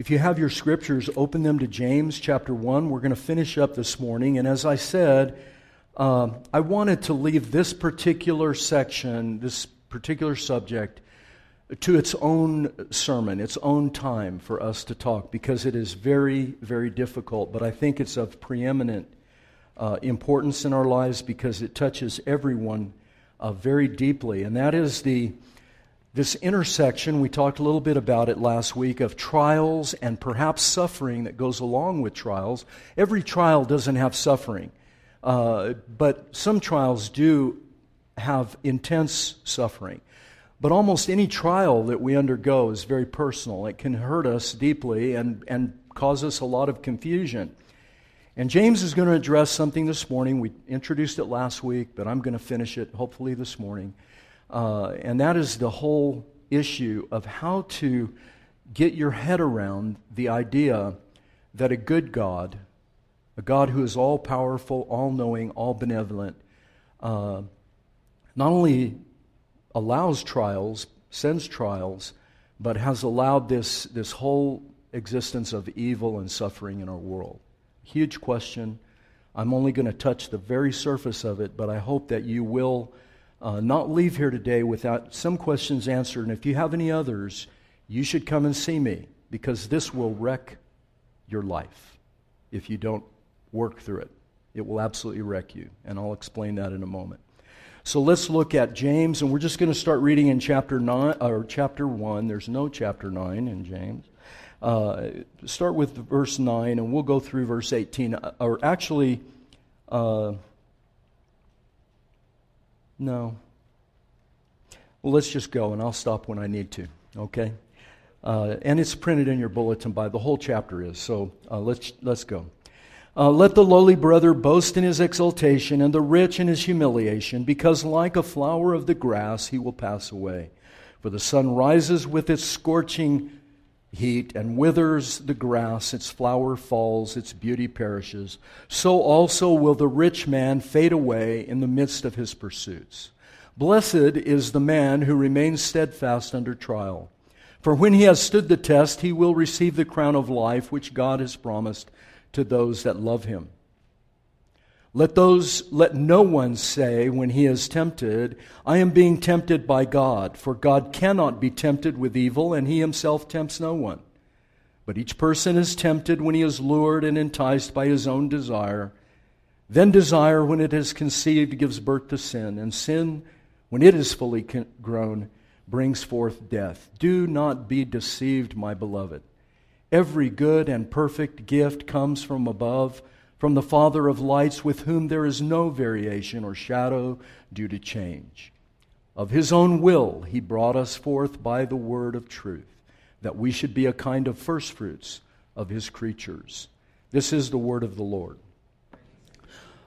If you have your scriptures, open them to James chapter 1. We're going to finish up this morning. And as I said, uh, I wanted to leave this particular section, this particular subject, to its own sermon, its own time for us to talk, because it is very, very difficult. But I think it's of preeminent uh, importance in our lives because it touches everyone uh, very deeply. And that is the this intersection, we talked a little bit about it last week, of trials and perhaps suffering that goes along with trials. Every trial doesn't have suffering, uh, but some trials do have intense suffering. But almost any trial that we undergo is very personal. It can hurt us deeply and, and cause us a lot of confusion. And James is going to address something this morning. We introduced it last week, but I'm going to finish it hopefully this morning uh, and that is the whole issue of how to get your head around the idea that a good God, a God who is all powerful, all knowing, all benevolent, uh, not only allows trials, sends trials, but has allowed this, this whole existence of evil and suffering in our world. Huge question. I'm only going to touch the very surface of it, but I hope that you will uh, not leave here today without some questions answered. And if you have any others, you should come and see me because this will wreck your life if you don't work through it. It will absolutely wreck you. And I'll explain that in a moment. So let's look at James, and we're just going to start reading in chapter nine or chapter one. There's no chapter nine in James. Uh, start with verse nine, and we'll go through verse eighteen. Uh, or actually, uh, no. Well, let's just go, and I'll stop when I need to, okay? Uh, and it's printed in your bulletin by the whole chapter is, so uh, let's, let's go. Uh, let the lowly brother boast in his exaltation, and the rich in his humiliation, because like a flower of the grass he will pass away. For the sun rises with its scorching heat and withers the grass, its flower falls, its beauty perishes, so also will the rich man fade away in the midst of his pursuits. Blessed is the man who remains steadfast under trial. For when he has stood the test, he will receive the crown of life which God has promised to those that love him. Let those let no one say when he is tempted, I am being tempted by God, for God cannot be tempted with evil, and he himself tempts no one. But each person is tempted when he is lured and enticed by his own desire. Then desire, when it is conceived, gives birth to sin, and sin, when it is fully grown, brings forth death. Do not be deceived, my beloved. Every good and perfect gift comes from above from the Father of lights, with whom there is no variation or shadow due to change. Of his own will, he brought us forth by the word of truth, that we should be a kind of firstfruits of his creatures. This is the word of the Lord.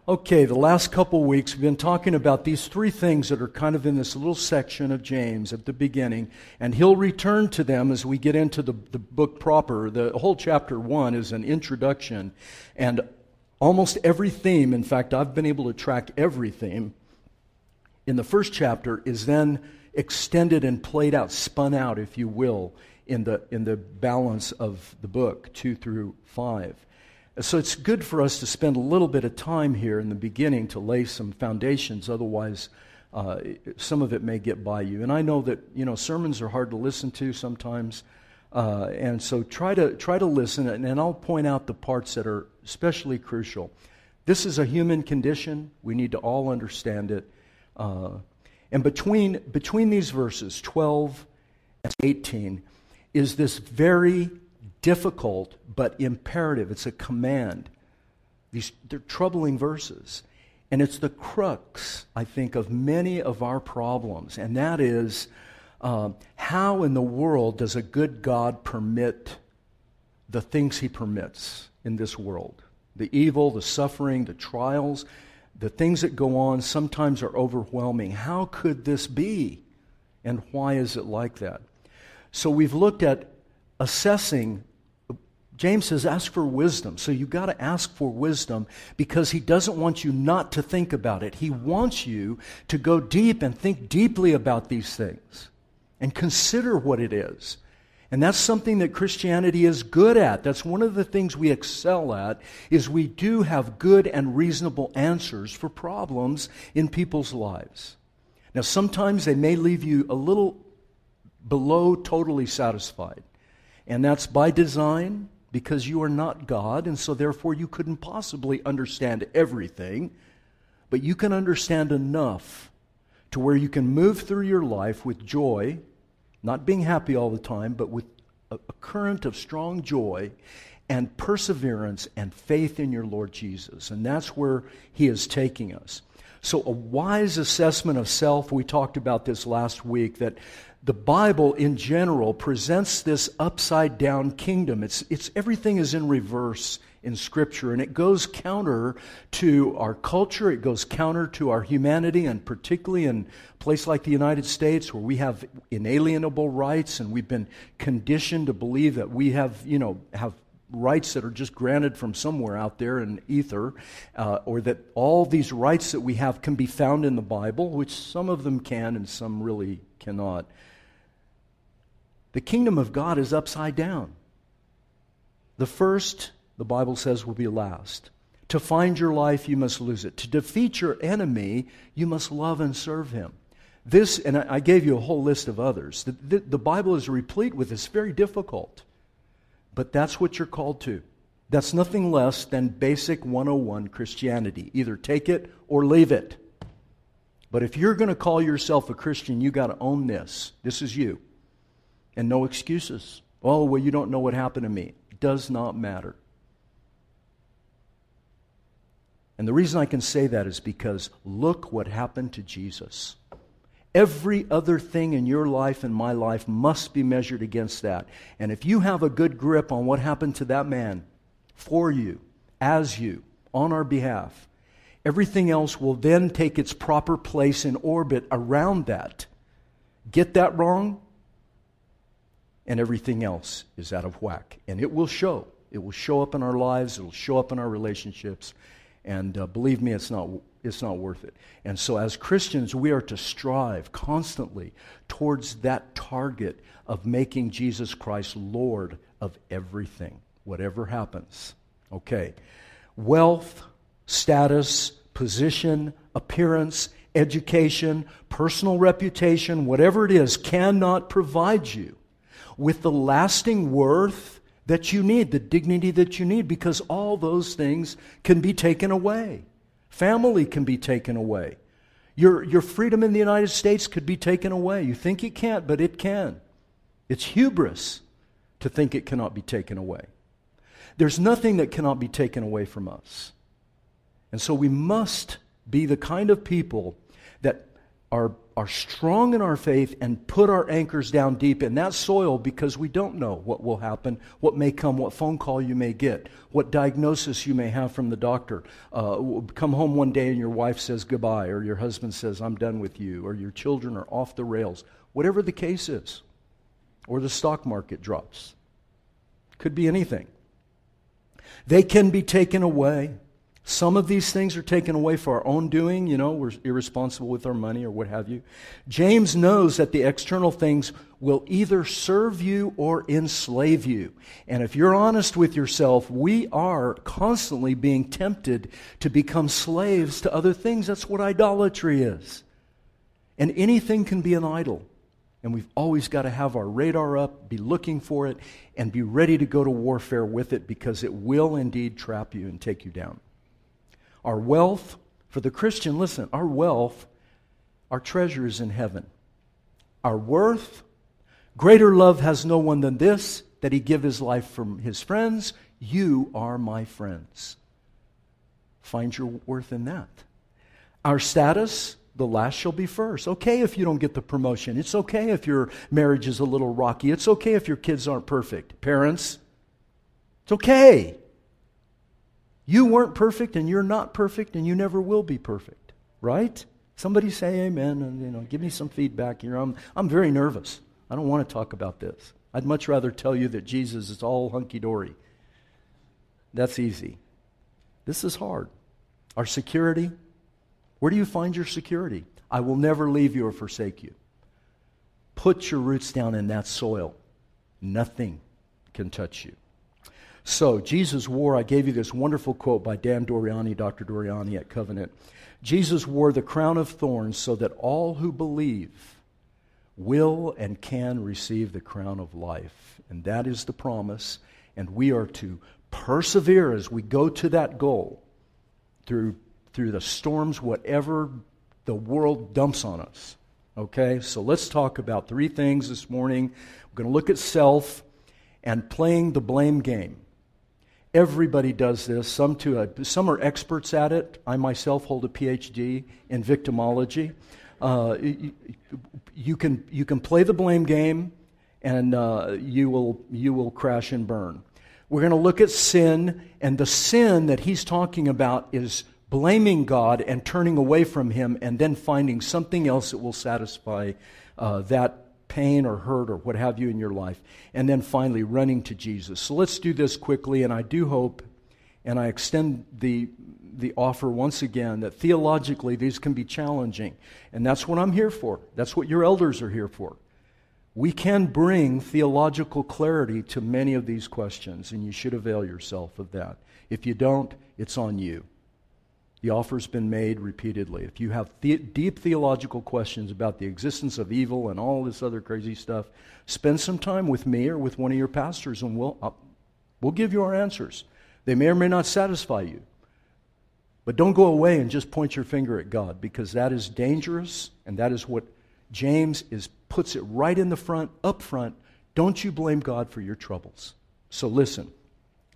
Okay, the last couple weeks we've been talking about these three things that are kind of in this little section of James at the beginning, and he'll return to them as we get into the, the book proper. The whole chapter one is an introduction, and Almost every theme, in fact, I've been able to track every theme in the first chapter, is then extended and played out, spun out, if you will, in the, in the balance of the book, two through five. So it's good for us to spend a little bit of time here in the beginning to lay some foundations, otherwise, uh, some of it may get by you. And I know that you know sermons are hard to listen to sometimes. Uh, and so try to, try to listen, and, and I'll point out the parts that are especially crucial. This is a human condition. We need to all understand it. Uh, and between, between these verses, 12 and 18, is this very difficult but imperative. It's a command. These, they're troubling verses. And it's the crux, I think, of many of our problems. And that is um, how in the world does a good God permit the things he permits in this world? The evil, the suffering, the trials, the things that go on sometimes are overwhelming. How could this be? And why is it like that? So we've looked at assessing. James says, ask for wisdom. So you've got to ask for wisdom because he doesn't want you not to think about it. He wants you to go deep and think deeply about these things and consider what it is. And that's something that Christianity is good at. That's one of the things we excel at is we do have good and reasonable answers for problems in people's lives. Now sometimes they may leave you a little below totally satisfied. And that's by design because you are not God and so therefore you couldn't possibly understand everything, but you can understand enough to where you can move through your life with joy not being happy all the time, but with a, a current of strong joy and perseverance and faith in your Lord Jesus. And that's where He is taking us. So, a wise assessment of self, we talked about this last week, that the Bible in general presents this upside down kingdom. It's, it's, everything is in reverse in Scripture, and it goes counter to our culture, it goes counter to our humanity, and particularly in a place like the United States where we have inalienable rights and we've been conditioned to believe that we have, you know, have rights that are just granted from somewhere out there in ether, uh, or that all these rights that we have can be found in the Bible, which some of them can and some really cannot. The kingdom of God is upside down. The first the Bible says will be last. To find your life, you must lose it. To defeat your enemy, you must love and serve him. This, and I gave you a whole list of others. The, the, the Bible is replete with this, very difficult. But that's what you're called to. That's nothing less than basic 101 Christianity. Either take it or leave it. But if you're going to call yourself a Christian, you got to own this. This is you. And no excuses. Oh, well, you don't know what happened to me. Does not matter. And the reason I can say that is because look what happened to Jesus. Every other thing in your life and my life must be measured against that. And if you have a good grip on what happened to that man for you, as you, on our behalf, everything else will then take its proper place in orbit around that. Get that wrong, and everything else is out of whack. And it will show. It will show up in our lives, it will show up in our relationships, and uh, believe me, it's not, it's not worth it. And so, as Christians, we are to strive constantly towards that target of making Jesus Christ Lord of everything, whatever happens. Okay. Wealth, status, position, appearance, education, personal reputation, whatever it is, cannot provide you with the lasting worth that you need, the dignity that you need, because all those things can be taken away. Family can be taken away. Your, your freedom in the United States could be taken away. You think it can't, but it can. It's hubris to think it cannot be taken away. There's nothing that cannot be taken away from us. And so we must be the kind of people that are are strong in our faith and put our anchors down deep in that soil because we don't know what will happen, what may come, what phone call you may get, what diagnosis you may have from the doctor. Uh, come home one day and your wife says goodbye, or your husband says, I'm done with you, or your children are off the rails. Whatever the case is, or the stock market drops. Could be anything. They can be taken away. Some of these things are taken away for our own doing, you know, we're irresponsible with our money or what have you. James knows that the external things will either serve you or enslave you. And if you're honest with yourself, we are constantly being tempted to become slaves to other things. That's what idolatry is. And anything can be an idol. And we've always got to have our radar up, be looking for it, and be ready to go to warfare with it because it will indeed trap you and take you down. Our wealth, for the Christian, listen, our wealth, our treasure is in heaven. Our worth, greater love has no one than this, that he give his life for his friends. You are my friends. Find your worth in that. Our status, the last shall be first. Okay if you don't get the promotion. It's okay if your marriage is a little rocky. It's okay if your kids aren't perfect. Parents, it's okay. You weren't perfect and you're not perfect and you never will be perfect, right? Somebody say amen and you know, give me some feedback here. I'm, I'm very nervous. I don't want to talk about this. I'd much rather tell you that Jesus is all hunky dory. That's easy. This is hard. Our security, where do you find your security? I will never leave you or forsake you. Put your roots down in that soil. Nothing can touch you. So, Jesus wore, I gave you this wonderful quote by Dan Doriani, Dr. Doriani at Covenant. Jesus wore the crown of thorns so that all who believe will and can receive the crown of life. And that is the promise. And we are to persevere as we go to that goal through, through the storms, whatever the world dumps on us. Okay, so let's talk about three things this morning. We're going to look at self and playing the blame game. Everybody does this. Some, to a, some are experts at it. I myself hold a PhD in victimology. Uh, you, you, can, you can play the blame game, and uh, you, will, you will crash and burn. We're going to look at sin, and the sin that he's talking about is blaming God and turning away from Him, and then finding something else that will satisfy uh, that pain or hurt or what have you in your life, and then finally running to Jesus. So let's do this quickly, and I do hope, and I extend the the offer once again that theologically these can be challenging, and that's what I'm here for. That's what your elders are here for. We can bring theological clarity to many of these questions, and you should avail yourself of that. If you don't, it's on you. The offer's been made repeatedly. If you have the- deep theological questions about the existence of evil and all this other crazy stuff, spend some time with me or with one of your pastors, and we'll, uh, we'll give you our answers. They may or may not satisfy you. But don't go away and just point your finger at God, because that is dangerous, and that is what James is, puts it right in the front, up front. Don't you blame God for your troubles. So listen.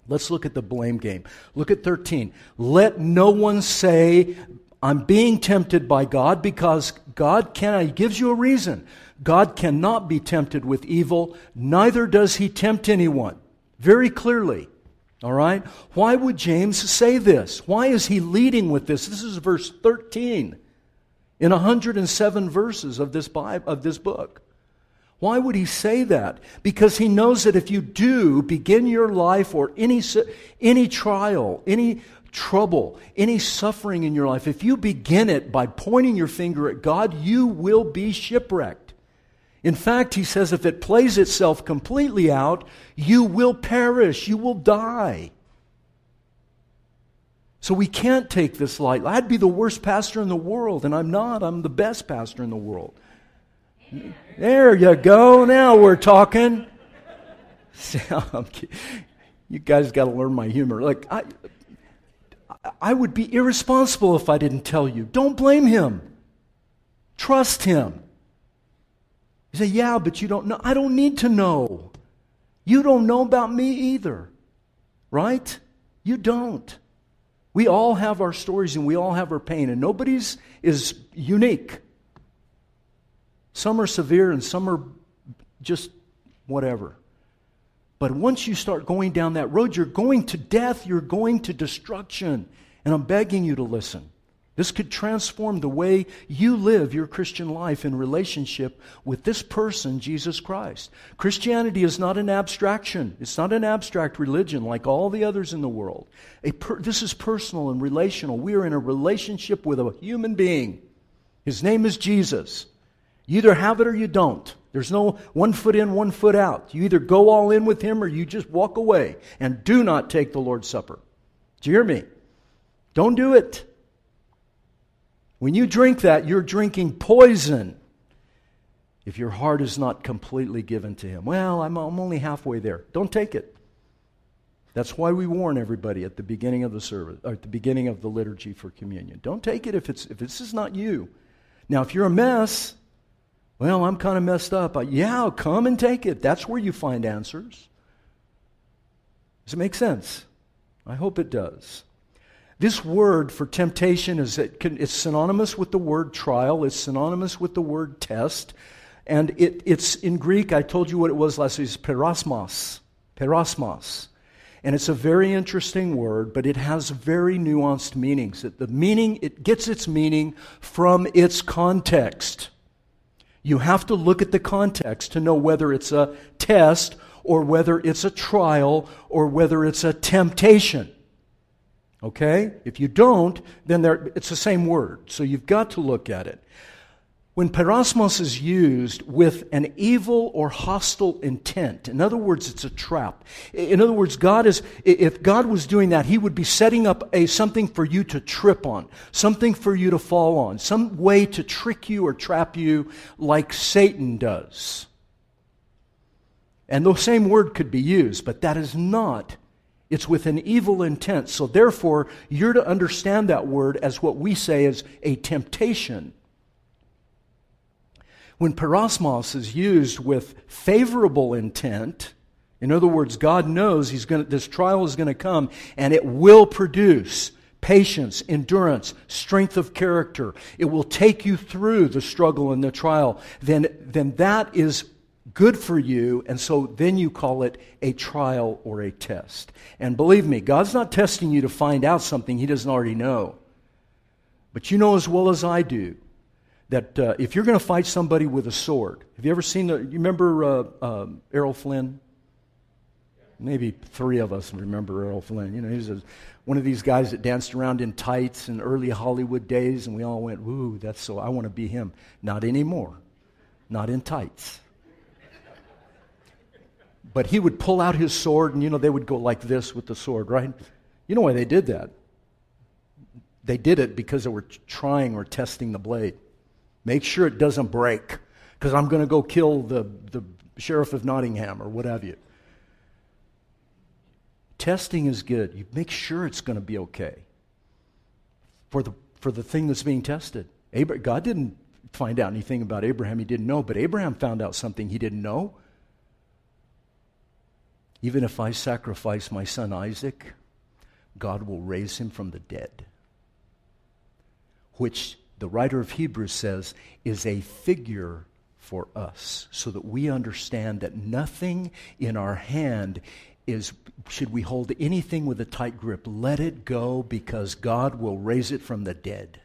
Let's look at the blame game. Look at 13. Let no one say, I'm being tempted by God because God can, He gives you a reason. God cannot be tempted with evil, neither does He tempt anyone. Very clearly. All right? Why would James say this? Why is he leading with this? This is verse 13 in 107 verses of this, Bible, of this book. Why would he say that? Because he knows that if you do begin your life or any, any trial, any trouble, any suffering in your life, if you begin it by pointing your finger at God, you will be shipwrecked. In fact, he says if it plays itself completely out, you will perish, you will die. So we can't take this lightly. I'd be the worst pastor in the world, and I'm not. I'm the best pastor in the world. There you go. Now we're talking. you guys got to learn my humor. Like, I, I would be irresponsible if I didn't tell you. Don't blame him. Trust him. You say, yeah, but you don't know. I don't need to know. You don't know about me either. Right? You don't. We all have our stories and we all have our pain, and nobody's is unique. Some are severe and some are just whatever. But once you start going down that road, you're going to death, you're going to destruction. And I'm begging you to listen. This could transform the way you live your Christian life in relationship with this person, Jesus Christ. Christianity is not an abstraction. It's not an abstract religion like all the others in the world. Per- this is personal and relational. We are in a relationship with a human being. His name is Jesus. You either have it or you don't. There's no one foot in, one foot out. You either go all in with Him or you just walk away and do not take the Lord's Supper. Do you hear me? Don't do it. When you drink that, you're drinking poison if your heart is not completely given to Him. Well, I'm, I'm only halfway there. Don't take it. That's why we warn everybody at the beginning of the service, or at the beginning of the liturgy for communion. Don't take it if, it's, if this is not you. Now, if you're a mess, well, I'm kind of messed up. I, yeah, come and take it. That's where you find answers. Does it make sense? I hope it does. This word for temptation is it can, it's synonymous with the word trial. It's synonymous with the word test, and it, it's in Greek. I told you what it was last week. It's peirasmos, peirasmos, and it's a very interesting word, but it has very nuanced meanings. The meaning it gets its meaning from its context. You have to look at the context to know whether it's a test or whether it's a trial or whether it's a temptation. Okay? If you don't, then it's the same word. So you've got to look at it. When peirasmos is used with an evil or hostile intent, in other words, it's a trap. In other words, God is, if God was doing that, He would be setting up a, something for you to trip on, something for you to fall on, some way to trick you or trap you like Satan does. And the same word could be used, but that is not. It's with an evil intent. So therefore, you're to understand that word as what we say is a temptation when peirasmos is used with favorable intent, in other words, God knows he's going this trial is going to come and it will produce patience, endurance, strength of character. It will take you through the struggle and the trial. Then, then that is good for you, and so then you call it a trial or a test. And believe me, God's not testing you to find out something he doesn't already know. But you know as well as I do that uh, if you're going to fight somebody with a sword, have you ever seen the, you remember uh, uh, Errol Flynn? Maybe three of us remember Errol Flynn. You know, he was a, one of these guys that danced around in tights in early Hollywood days, and we all went, "Ooh, that's so! I want to be him." Not anymore. Not in tights. But he would pull out his sword, and you know they would go like this with the sword, right? You know why they did that? They did it because they were trying or testing the blade. Make sure it doesn't break because I'm going to go kill the, the sheriff of Nottingham or what have you. Testing is good. You make sure it's going to be okay for the, for the thing that's being tested. Abraham, God didn't find out anything about Abraham he didn't know, but Abraham found out something he didn't know. Even if I sacrifice my son Isaac, God will raise him from the dead, which the writer of Hebrews says, is a figure for us, so that we understand that nothing in our hand is, should we hold anything with a tight grip, let it go because God will raise it from the dead.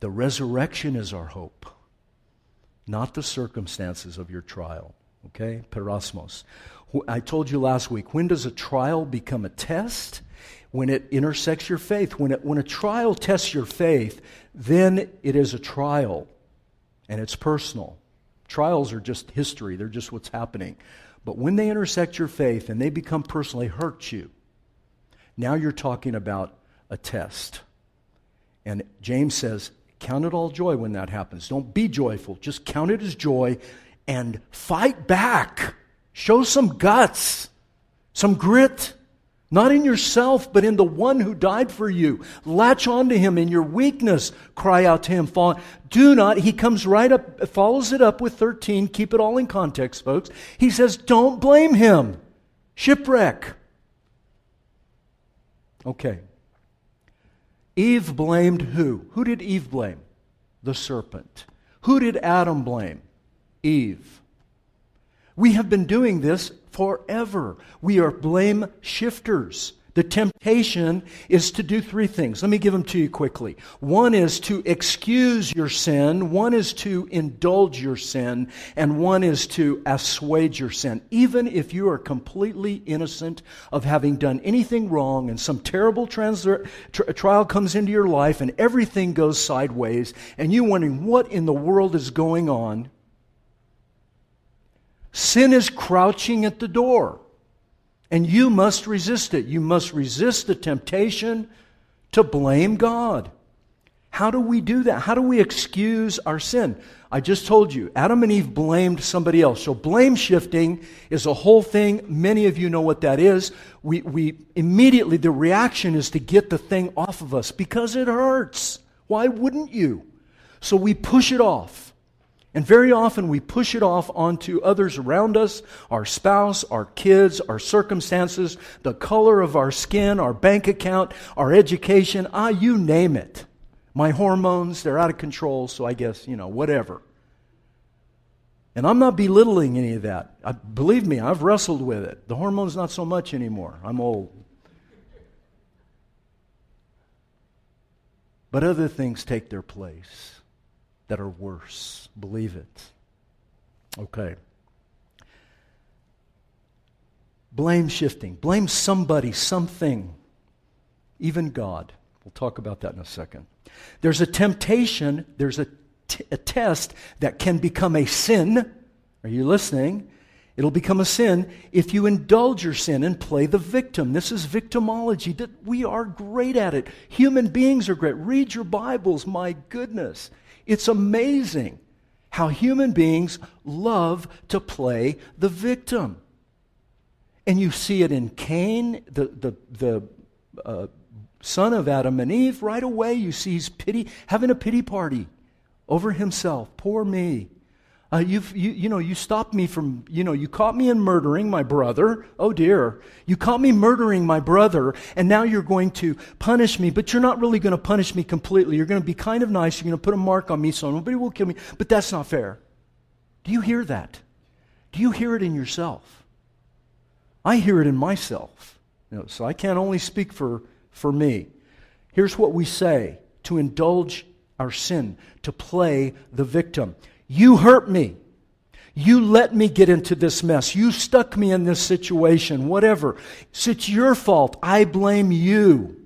The resurrection is our hope, not the circumstances of your trial. Okay? Peirasmos. I told you last week, when does a trial become a test? When it intersects your faith. When, it, when a trial tests your faith, then it is a trial and it's personal. Trials are just history, they're just what's happening. But when they intersect your faith and they become personally hurt you. Now you're talking about a test. And James says, Count it all joy when that happens. Don't be joyful. Just count it as joy and fight back. Show some guts, some grit. Not in yourself, but in the one who died for you. Latch on to him in your weakness. Cry out to him. Fall. Do not, he comes right up, follows it up with 13. Keep it all in context, folks. He says, don't blame him. Shipwreck. Okay. Eve blamed who? Who did Eve blame? The serpent. Who did Adam blame? Eve. We have been doing this forever. We are blame shifters. The temptation is to do three things. Let me give them to you quickly. One is to excuse your sin, one is to indulge your sin, and one is to assuage your sin. Even if you are completely innocent of having done anything wrong and some terrible trans- tri- trial comes into your life and everything goes sideways, and you're wondering what in the world is going on, Sin is crouching at the door, and you must resist it. You must resist the temptation to blame God. How do we do that? How do we excuse our sin? I just told you, Adam and Eve blamed somebody else. So blame shifting is a whole thing. Many of you know what that is. We, we immediately, the reaction is to get the thing off of us because it hurts. Why wouldn't you? So we push it off. And very often we push it off onto others around us our spouse, our kids, our circumstances, the color of our skin, our bank account, our education, ah, you name it. My hormones, they're out of control, so I guess, you know, whatever. And I'm not belittling any of that. I, believe me, I've wrestled with it. The hormones, not so much anymore. I'm old. But other things take their place that are worse. Believe it. Okay. Blame shifting. Blame somebody, something, even God. We'll talk about that in a second. There's a temptation, there's a t- a test that can become a sin. Are you listening? It'll become a sin if you indulge your sin and play the victim. This is victimology. We are great at it. Human beings are great. Read your Bibles, my goodness. It's amazing how human beings love to play the victim. And you see it in Cain, the, the, the uh, son of Adam and Eve. Right away, you see he's pity, having a pity party over himself. Poor me. Uh, you've, you, you know, you stopped me from, you know, you caught me in murdering my brother. Oh dear. You caught me murdering my brother, and now you're going to punish me, but you're not really going to punish me completely. You're going to be kind of nice. You're going to put a mark on me so nobody will kill me, but that's not fair. Do you hear that? Do you hear it in yourself? I hear it in myself. You know, so I can't only speak for, for me. Here's what we say to indulge our sin, to play the victim. You hurt me. You let me get into this mess. You stuck me in this situation, whatever. It's your fault. I blame you.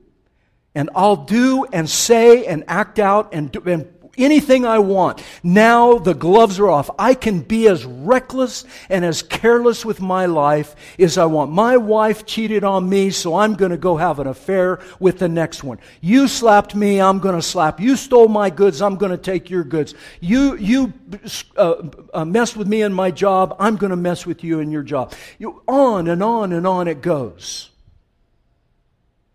And I'll do and say and act out and, do, and anything I want. Now the gloves are off. I can be as reckless and as careless with my life as I want. My wife cheated on me, so I'm going to go have an affair with the next one. You slapped me, I'm going to slap. You stole my goods, I'm going to take your goods. You, you uh, uh, messed with me in my job, I'm going to mess with you in your job. You, on and on and on it goes.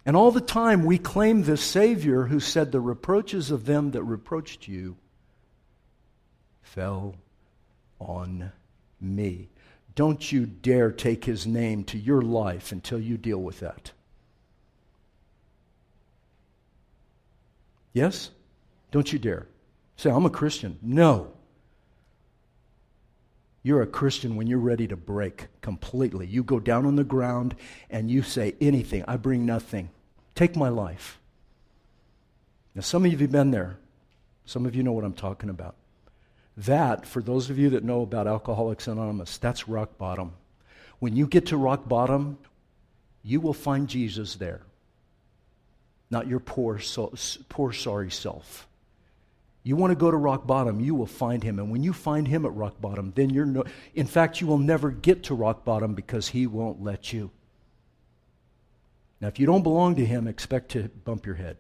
And all the time we claim this Savior who said, The reproaches of them that reproached you fell on me. Don't you dare take his name to your life until you deal with that. Yes? Don't you dare. Say, I'm a Christian. No. You're a Christian when you're ready to break completely. You go down on the ground and you say anything. I bring nothing. Take my life. Now, some of you have been there. Some of you know what I'm talking about. That, for those of you that know about Alcoholics Anonymous, that's rock bottom. When you get to rock bottom, you will find Jesus there, not your poor, so, poor sorry self. You want to go to rock bottom, you will find him. And when you find him at rock bottom, then you're no, in fact, you will never get to rock bottom because he won't let you. Now, if you don't belong to Him, expect to bump your head.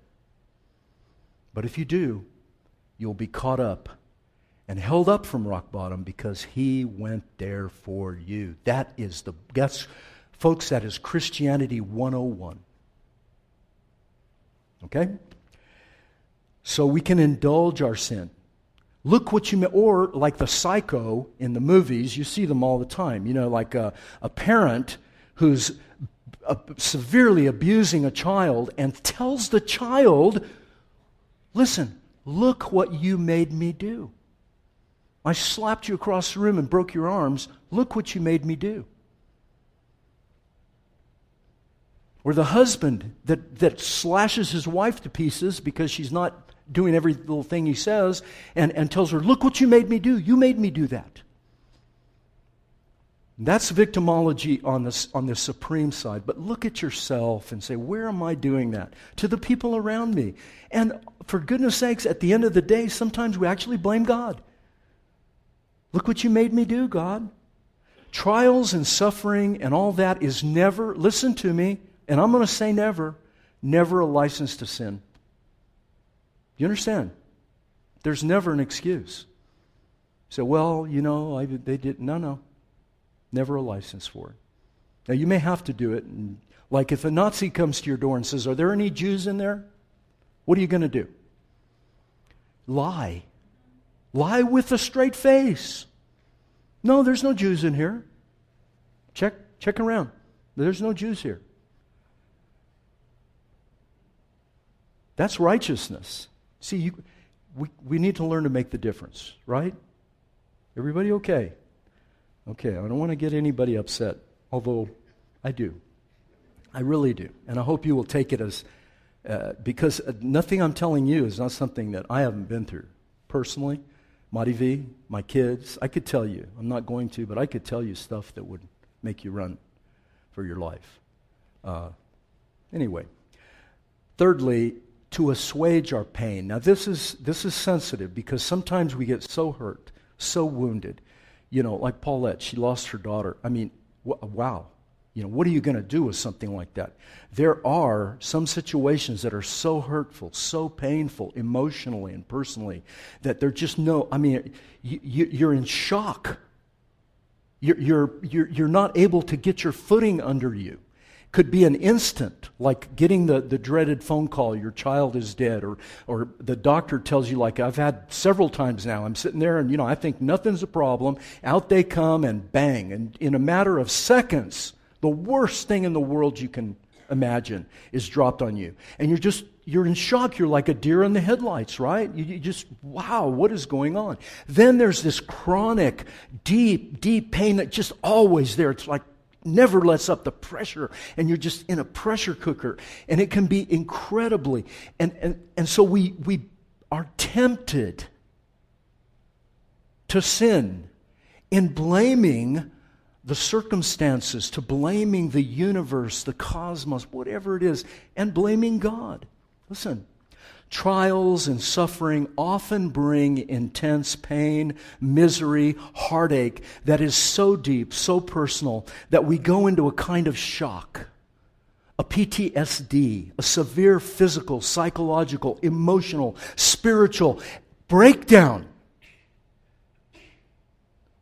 But if you do, you'll be caught up and held up from rock bottom because He went there for you. That is the, that's, folks, that is Christianity 101. Okay? So we can indulge our sin. Look what you, may or like the psycho in the movies, you see them all the time. You know, like a, a parent who's uh, severely abusing a child and tells the child, Listen, look what you made me do. I slapped you across the room and broke your arms. Look what you made me do. Or the husband that, that slashes his wife to pieces because she's not doing every little thing he says and, and tells her, Look what you made me do. You made me do that. That's victimology on the, on the supreme side. But look at yourself and say, where am I doing that? To the people around me. And for goodness sakes, at the end of the day, sometimes we actually blame God. Look what you made me do, God. Trials and suffering and all that is never, listen to me, and I'm going to say never, never a license to sin. You understand? There's never an excuse. So, well, you know, I, they did. No, no. Never a license for it. Now, you may have to do it. And, like if a Nazi comes to your door and says, Are there any Jews in there? What are you going to do? Lie. Lie with a straight face. No, there's no Jews in here. Check, check around. There's no Jews here. That's righteousness. See, you, we, we need to learn to make the difference, right? Everybody okay? Okay, I don't want to get anybody upset, although I do. I really do. And I hope you will take it as, uh, because uh, nothing I'm telling you is not something that I haven't been through personally. Marty V, my kids, I could tell you. I'm not going to, but I could tell you stuff that would make you run for your life. Uh, anyway, thirdly, to assuage our pain. Now, this is, this is sensitive because sometimes we get so hurt, so wounded. You know, like Paulette, she lost her daughter. I mean, wh- wow. You know, what are you going to do with something like that? There are some situations that are so hurtful, so painful emotionally and personally that they're just no, I mean, you, are in shock. You're, you're, you're, you're not able to get your footing under you could be an instant, like getting the, the dreaded phone call, your child is dead, or, or the doctor tells you, like I've had several times now, I'm sitting there and, you know, I think nothing's a problem. Out they come and bang. And in a matter of seconds, the worst thing in the world you can imagine is dropped on you. And you're just, you're in shock. You're like a deer in the headlights, right? You, you, just, wow, what is going on? Then there's this chronic, deep, deep pain that just always there. It's like never lets up the pressure and you're just in a pressure cooker and it can be incredibly and and, and so we we are tempted to sin in blaming the circumstances to blaming the universe the cosmos whatever it is and blaming god. Listen Trials and suffering often bring intense pain, misery, heartache that is so deep, so personal, that we go into a kind of shock, a PTSD, a severe physical, psychological, emotional, spiritual breakdown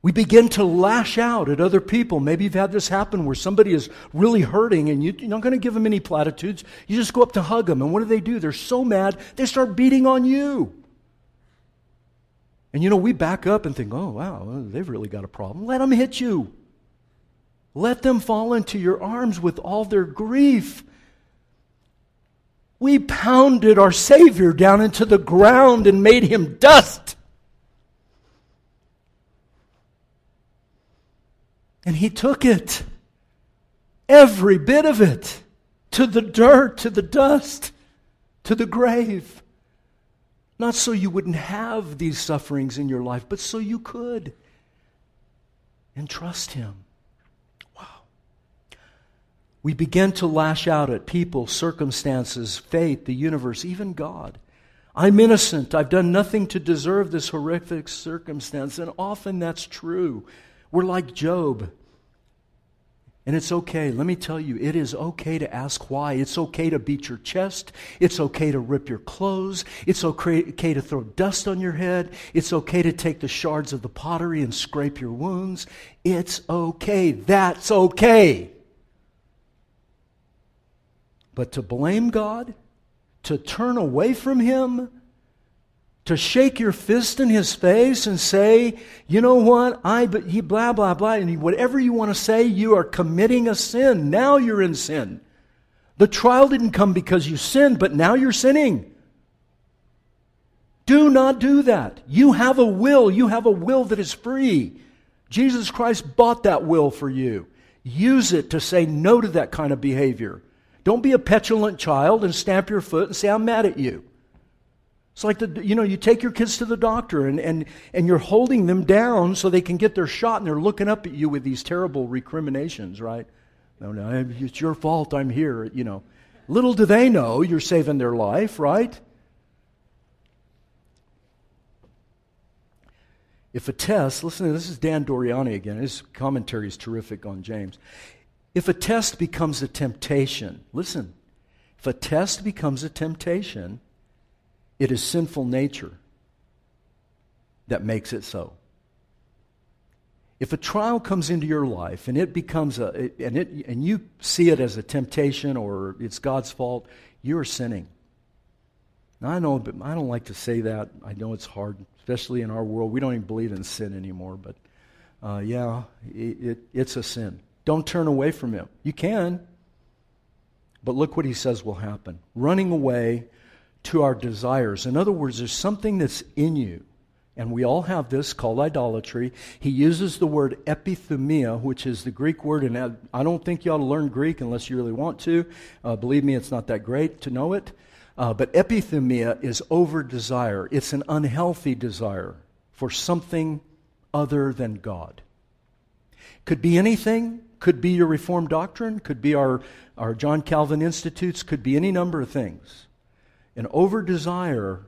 we begin to lash out at other people. Maybe you've had this happen where somebody is really hurting and you're not going to give them any platitudes. You just go up to hug them. And what do they do? They're so mad, they start beating on you. And you know, we back up and think, oh, wow, they've really got a problem. Let them hit you. Let them fall into your arms with all their grief. We pounded our Savior down into the ground and made him dust. And he took it, every bit of it, to the dirt, to the dust, to the grave. Not so you wouldn't have these sufferings in your life, but so you could. And trust him. Wow. We begin to lash out at people, circumstances, fate, the universe, even God. I'm innocent. I've done nothing to deserve this horrific circumstance. And often that's true. We're like Job. And it's okay. Let me tell you, it is okay to ask why. It's okay to beat your chest. It's okay to rip your clothes. It's okay, to throw dust on your head. It's okay to take the shards of the pottery and scrape your wounds. It's okay. That's okay. But to blame God, to turn away from Him, to shake your fist in his face and say, you know what, I, but he, blah, blah, blah, and whatever you want to say, you are committing a sin. Now you're in sin. The trial didn't come because you sinned, but now you're sinning. Do not do that. You have a will. You have a will that is free. Jesus Christ bought that will for you. Use it to say no to that kind of behavior. Don't be a petulant child and stamp your foot and say, I'm mad at you. It's like, the, you know, you take your kids to the doctor and, and, and you're holding them down so they can get their shot and they're looking up at you with these terrible recriminations, right? No, no, it's your fault I'm here, you know. Little do they know you're saving their life, right? If a test, listen, this is Dan Doriani again. His commentary is terrific on James. If a test becomes a temptation, listen, if a test becomes a temptation, it is sinful nature that makes it so. If a trial comes into your life and it becomes a and it and you see it as a temptation or it's God's fault, you're sinning. Now, I know, but I don't like to say that. I know it's hard, especially in our world. We don't even believe in sin anymore. But uh, yeah, it, it, it's a sin. Don't turn away from Him. You can, but look what He says will happen. Running away to our desires. In other words, there's something that's in you. And we all have this called idolatry. He uses the word epithumia, which is the Greek word, and I don't think you ought to learn Greek unless you really want to. Uh, believe me, it's not that great to know it. Uh, but epithumia is over desire, it's an unhealthy desire for something other than God. Could be anything, could be your Reformed doctrine, could be our, our John Calvin Institutes, could be any number of things. And over desire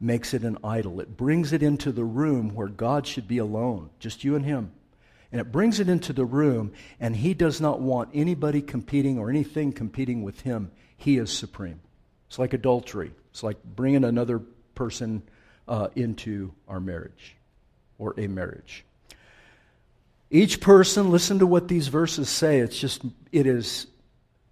makes it an idol. It brings it into the room where God should be alone, just you and Him. And it brings it into the room, and He does not want anybody competing or anything competing with Him. He is supreme. It's like adultery, it's like bringing another person uh, into our marriage or a marriage. Each person, listen to what these verses say. It's just, it is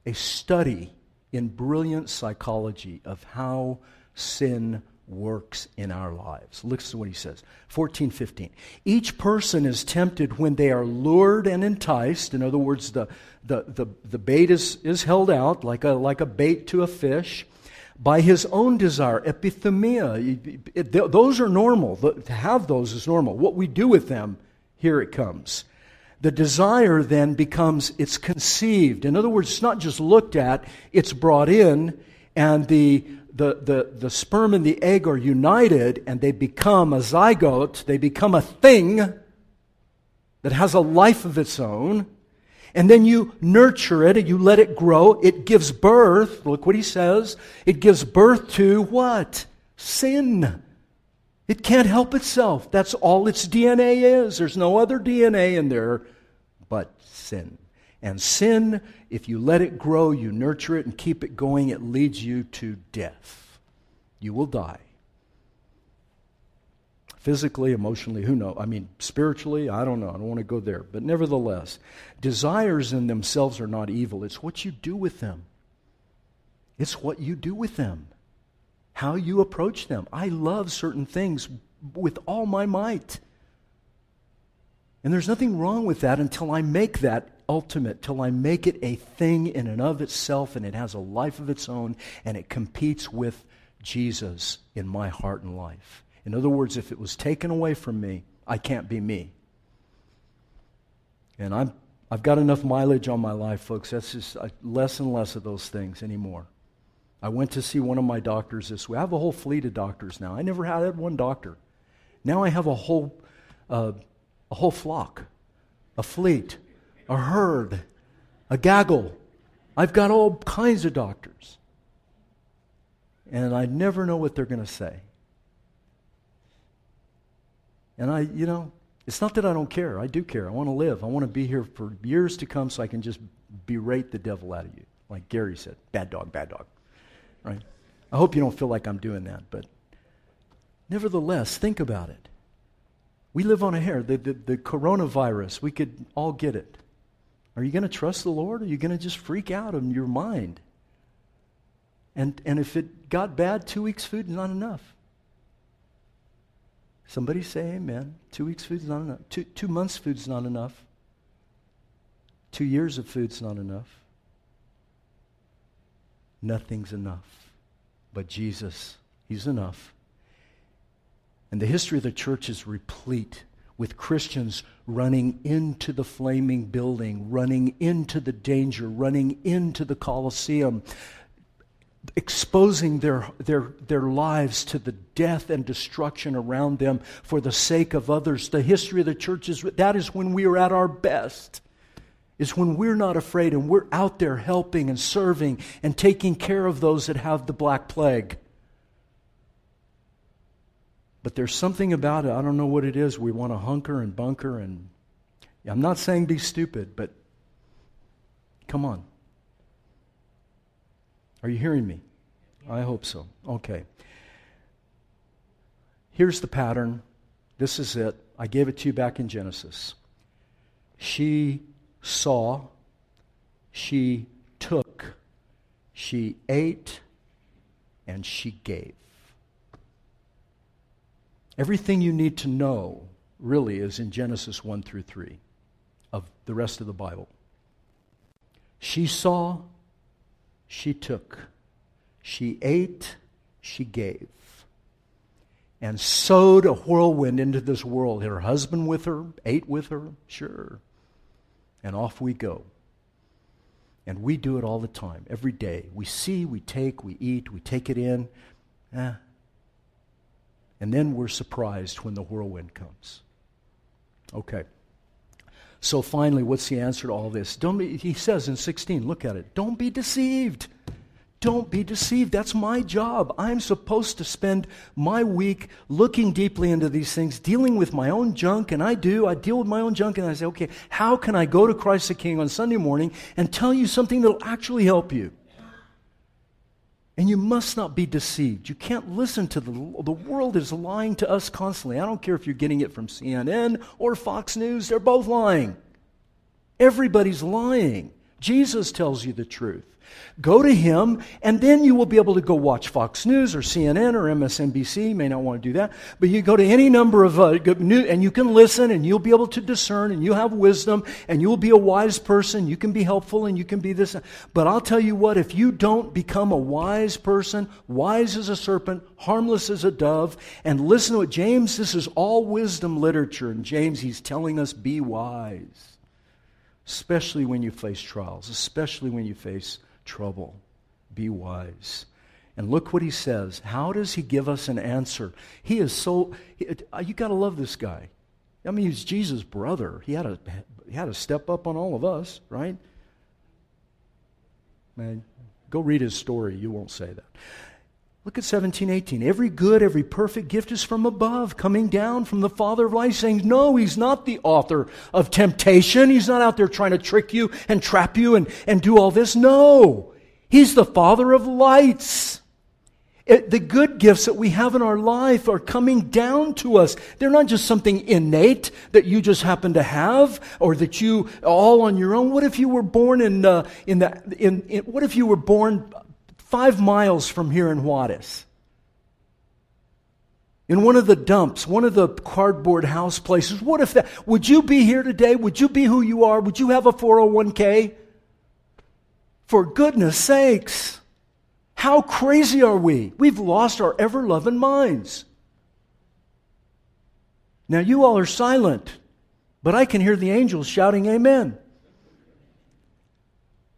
a study in brilliant psychology of how sin works in our lives. Listen to what he says. 14, 15. Each person is tempted when they are lured and enticed. In other words, the, the, the, the bait is, is held out like a, like a bait to a fish by his own desire, epithumia. It, those are normal. To have those is normal. What we do with them, here it comes. The desire then becomes, it's conceived. In other words, it's not just looked at, it's brought in, and the, the, the, the sperm and the egg are united, and they become a zygote, they become a thing that has a life of its own and then you nurture it and you let it grow. It gives birth. Look what he says. It gives birth to what? Sin. It can't help itself. That's all its DNA is. There's no other DNA in there sin. And sin, if you let it grow, you nurture it and keep it going, it leads you to death. You will die physically, emotionally, who knows? I mean, spiritually, I don't know. I don't want to go there. But nevertheless, desires in themselves are not evil. It's what you do with them. It's what you do with them, how you approach them. I love certain things with all my might. And there's nothing wrong with that until I make that ultimate, till I make it a thing in and of itself and it has a life of its own and it competes with Jesus in my heart and life. In other words, if it was taken away from me, I can't be me. And I'm, I've got enough mileage on my life, folks. That's just uh, less and less of those things anymore. I went to see one of my doctors this week. I have a whole fleet of doctors now. I never had one doctor. Now I have a whole, uh, a whole flock, a fleet, a herd, a gaggle. I've got all kinds of doctors. And I never know what they're going to say. And I, you know, it's not that I don't care. I do care. I want to live. I want to be here for years to come so I can just berate the devil out of you. Like Gary said, bad dog, bad dog. Right? I hope you don't feel like I'm doing that, but nevertheless, think about it. We live on a hair. The, the, the coronavirus, we could all get it. Are you going to trust the Lord or are you going to just freak out in your mind? And, and if it got bad, two weeks' food is not enough. Somebody say amen. Two weeks' food is not enough. Two, two months' food is not enough. Two years of food is not enough. Nothing's enough. But Jesus, He's enough. And the history of the church is replete with Christians running into the flaming building, running into the danger, running into the Colosseum, exposing their, their, their lives to the death and destruction around them for the sake of others. The history of the church is that is when we are at our best. Is when we're not afraid and we're out there helping and serving and taking care of those that have the black plague. But there's something about it, I don't know what it is. We want to hunker and bunker and I'm not saying be stupid, but come on. Are you hearing me? I hope so. Okay. Here's the pattern. This is it. I gave it to you back in Genesis. She saw, she took, she ate, and she gave. Everything you need to know really is in Genesis 1 through 3 of the rest of the Bible. She saw, she took. She ate, she gave. And sowed a whirlwind into this world. Her husband with her, ate with her, sure. And off we go. And we do it all the time, every day. We see, we take, we eat, we take it in. Eh. And then we're surprised when the whirlwind comes. Okay. So finally, what's the answer to all this? Don't be, he says in 16, look at it. Don't be deceived. don't be deceived. That's my job. I'm supposed to spend my week looking deeply into these things, dealing with my own junk, and I do. I deal with my own junk, and I say, okay, how can I go to Christ the King on Sunday morning and tell you something that'll actually help you? And you must not be deceived. You can't listen to the the world is lying to us constantly. I don't care if you're getting it from CNN or Fox News, they're both lying. Everybody's lying. Jesus tells you the truth. Go to him, and then you will be able to go watch Fox News or CNN or MSNBC. You may not want to do that, but you go to any number of uh, and you can listen, and you'll be able to discern, and you have wisdom, and you'll be a wise person. You can be helpful, and you can be this. But I'll tell you what: if you don't become a wise person, wise as a serpent, harmless as a dove, and listen to it, James. This is all wisdom literature, and James he's telling us be wise, especially when you face trials, especially when you face trouble. Be wise. And look what he says. How does he give us an answer? He is so, uh, you got to love this guy. I mean, he's Jesus' brother. He had, to, he had to step up on all of us, right? Man, go read his story. You won't say that. Look at 17, 18. Every good, every perfect gift is from above, coming down from the Father of lights, saying, No, he's not the author of temptation. He's not out there trying to trick you and trap you and, and do all this. No, he's the Father of lights. It, the good gifts that we have in our life are coming down to us. They're not just something innate that you just happen to have or that you all on your own. What if you were born in, uh, in the, in, in, what if you were born five miles from here in Juarez. In one of the dumps, one of the cardboard house places. What if that? Would you be here today? Would you be who you are? Would you have a 401k? For goodness sakes. How crazy are we? We've lost our ever loving minds. Now, you all are silent, but I can hear the angels shouting, Amen.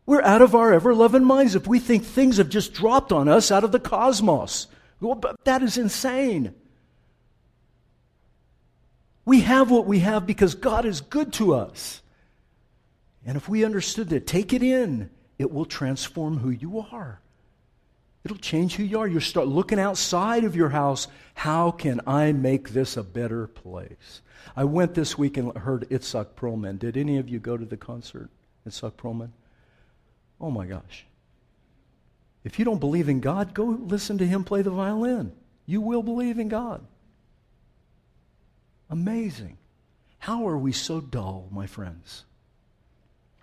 We're out of our ever loving minds if we think things have just dropped on us out of the cosmos. Well, that is insane. We have what we have because God is good to us. And if we understood that, take it in, it will transform who you are. It'll change who you are. You'll start looking outside of your house. How can I make this a better place? I went this week and heard Itzhak Perlman. Did any of you go to the concert, Itzhak Perlman? Oh my gosh. If you don't believe in God, go listen to him play the violin. You will believe in God. Amazing. How are we so dull, my friends?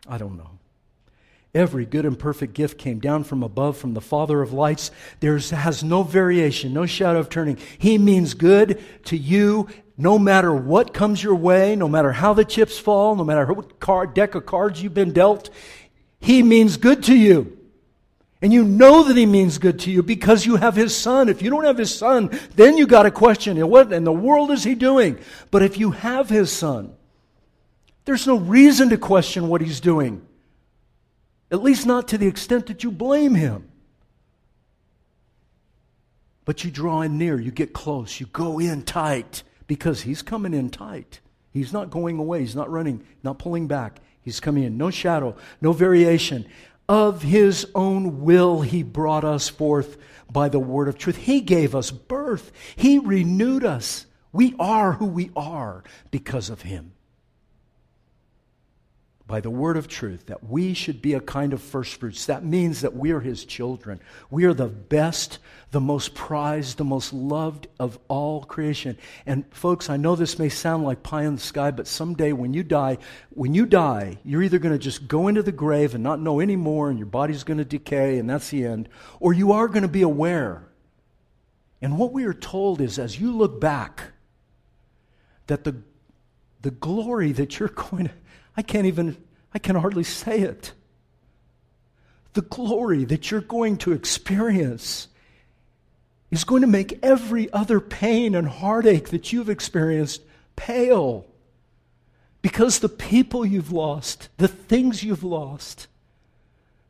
I don't know. Every good and perfect gift came down from above from the Father of lights. There has no variation, no shadow of turning. He means good to you no matter what comes your way, no matter how the chips fall, no matter what card, deck of cards you've been dealt. He means good to you. And you know that he means good to you because you have his son. If you don't have his son, then you got to question what in the world is he doing? But if you have his son, there's no reason to question what he's doing. At least not to the extent that you blame him. But you draw in near, you get close, you go in tight because he's coming in tight. He's not going away, he's not running, not pulling back. He's coming in. No shadow, no variation. Of his own will, he brought us forth by the word of truth. He gave us birth, he renewed us. We are who we are because of him by the word of truth that we should be a kind of first fruits. That means that we are his children. We are the best, the most prized, the most loved of all creation. And folks, I know this may sound like pie in the sky, but someday when you die, when you die, you're either going to just go into the grave and not know anymore and your body's going to decay and that's the end, or you are going to be aware. And what we are told is as you look back, that the, the glory that you're going to I can't even, I can hardly say it. The glory that you're going to experience is going to make every other pain and heartache that you've experienced pale. Because the people you've lost, the things you've lost,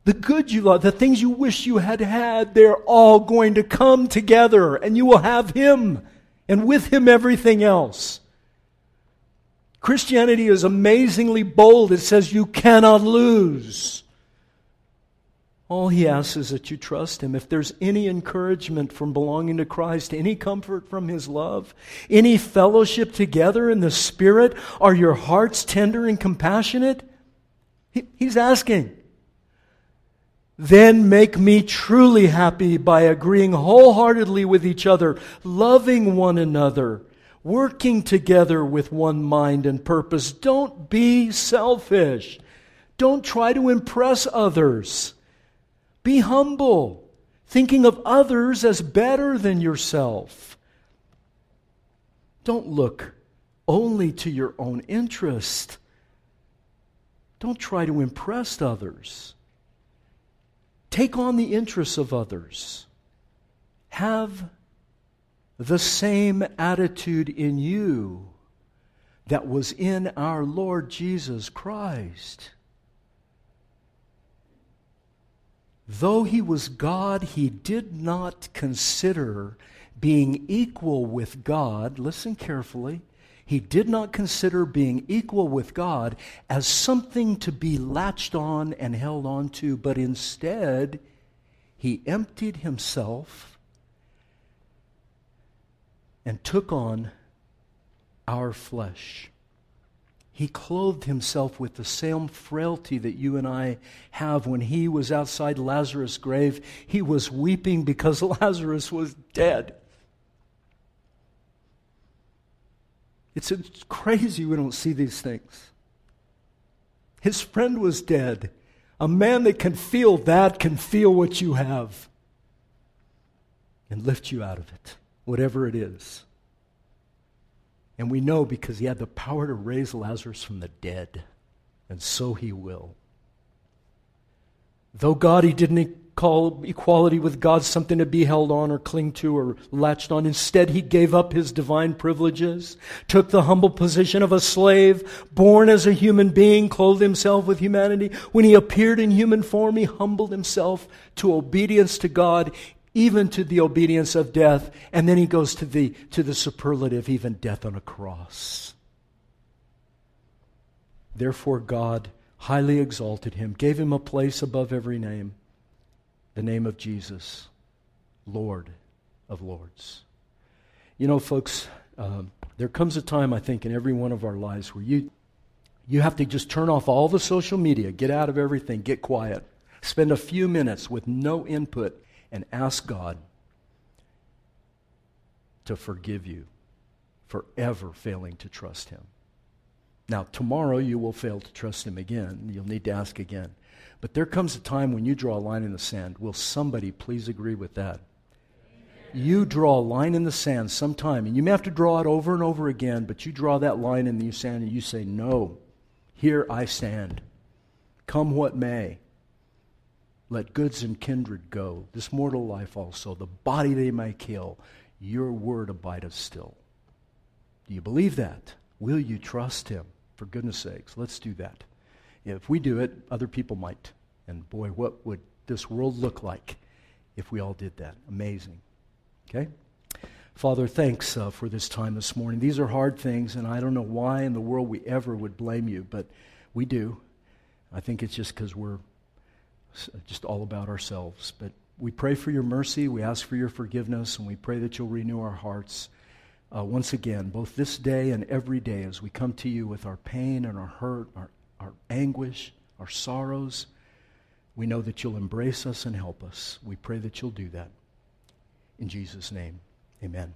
the good you love, the things you wish you had had, they're all going to come together and you will have Him and with Him everything else. Christianity is amazingly bold. It says you cannot lose. All he asks is that you trust him. If there's any encouragement from belonging to Christ, any comfort from his love, any fellowship together in the Spirit, are your hearts tender and compassionate? He, he's asking. Then make me truly happy by agreeing wholeheartedly with each other, loving one another, working together with one mind and purpose. Don't be selfish. Don't try to impress others. Be humble, thinking of others as better than yourself. Don't look only to your own interest. Don't try to impress others. Take on the interests of others. Have the same attitude in you that was in our Lord Jesus Christ. Though he was God, he did not consider being equal with God. Listen carefully. He did not consider being equal with God as something to be latched on and held on to, but instead, he emptied himself and took on our flesh. He clothed himself with the same frailty that you and I have. When he was outside Lazarus' grave, he was weeping because Lazarus was dead. It's, crazy we don't see these things. His friend was dead. A man that can feel that can feel what you have and lift you out of it, whatever it is. And we know because he had the power to raise Lazarus from the dead, and so he will. Though God, he didn't call equality with God something to be held on or cling to or latched on. Instead, he gave up his divine privileges, took the humble position of a slave, born as a human being, clothed himself with humanity. When he appeared in human form, he humbled himself to obedience to God even to the obedience of death. And then he goes to the, to the superlative, even death on a cross. Therefore, God highly exalted him, gave him a place above every name, the name of Jesus, Lord of Lords. You know, folks, um, there comes a time, I think, in every one of our lives where you, you have to just turn off all the social media, get out of everything, get quiet, spend a few minutes with no input and ask God to forgive you for ever failing to trust Him. Now, tomorrow you will fail to trust Him again. You'll need to ask again. But there comes a time when you draw a line in the sand. Will somebody please agree with that? You draw a line in the sand sometime, and you may have to draw it over and over again, but you draw that line in the sand and you say, No, here I stand. Come what may. Let goods and kindred go, this mortal life also, the body they may kill, your word abideth still. Do you believe that? Will you trust him? For goodness sakes, let's do that. If we do it, other people might. And boy, what would this world look like if we all did that? Amazing. Okay? Father, thanks uh, for this time this morning. These are hard things, and I don't know why in the world we ever would blame you, but we do. I think it's just because we're just all about ourselves. But we pray for your mercy, we ask for your forgiveness, and we pray that you'll renew our hearts uh, once again, both this day and every day, as we come to you with our pain and our hurt, our, our anguish, our sorrows. We know that you'll embrace us and help us. We pray that you'll do that. In Jesus' name, amen.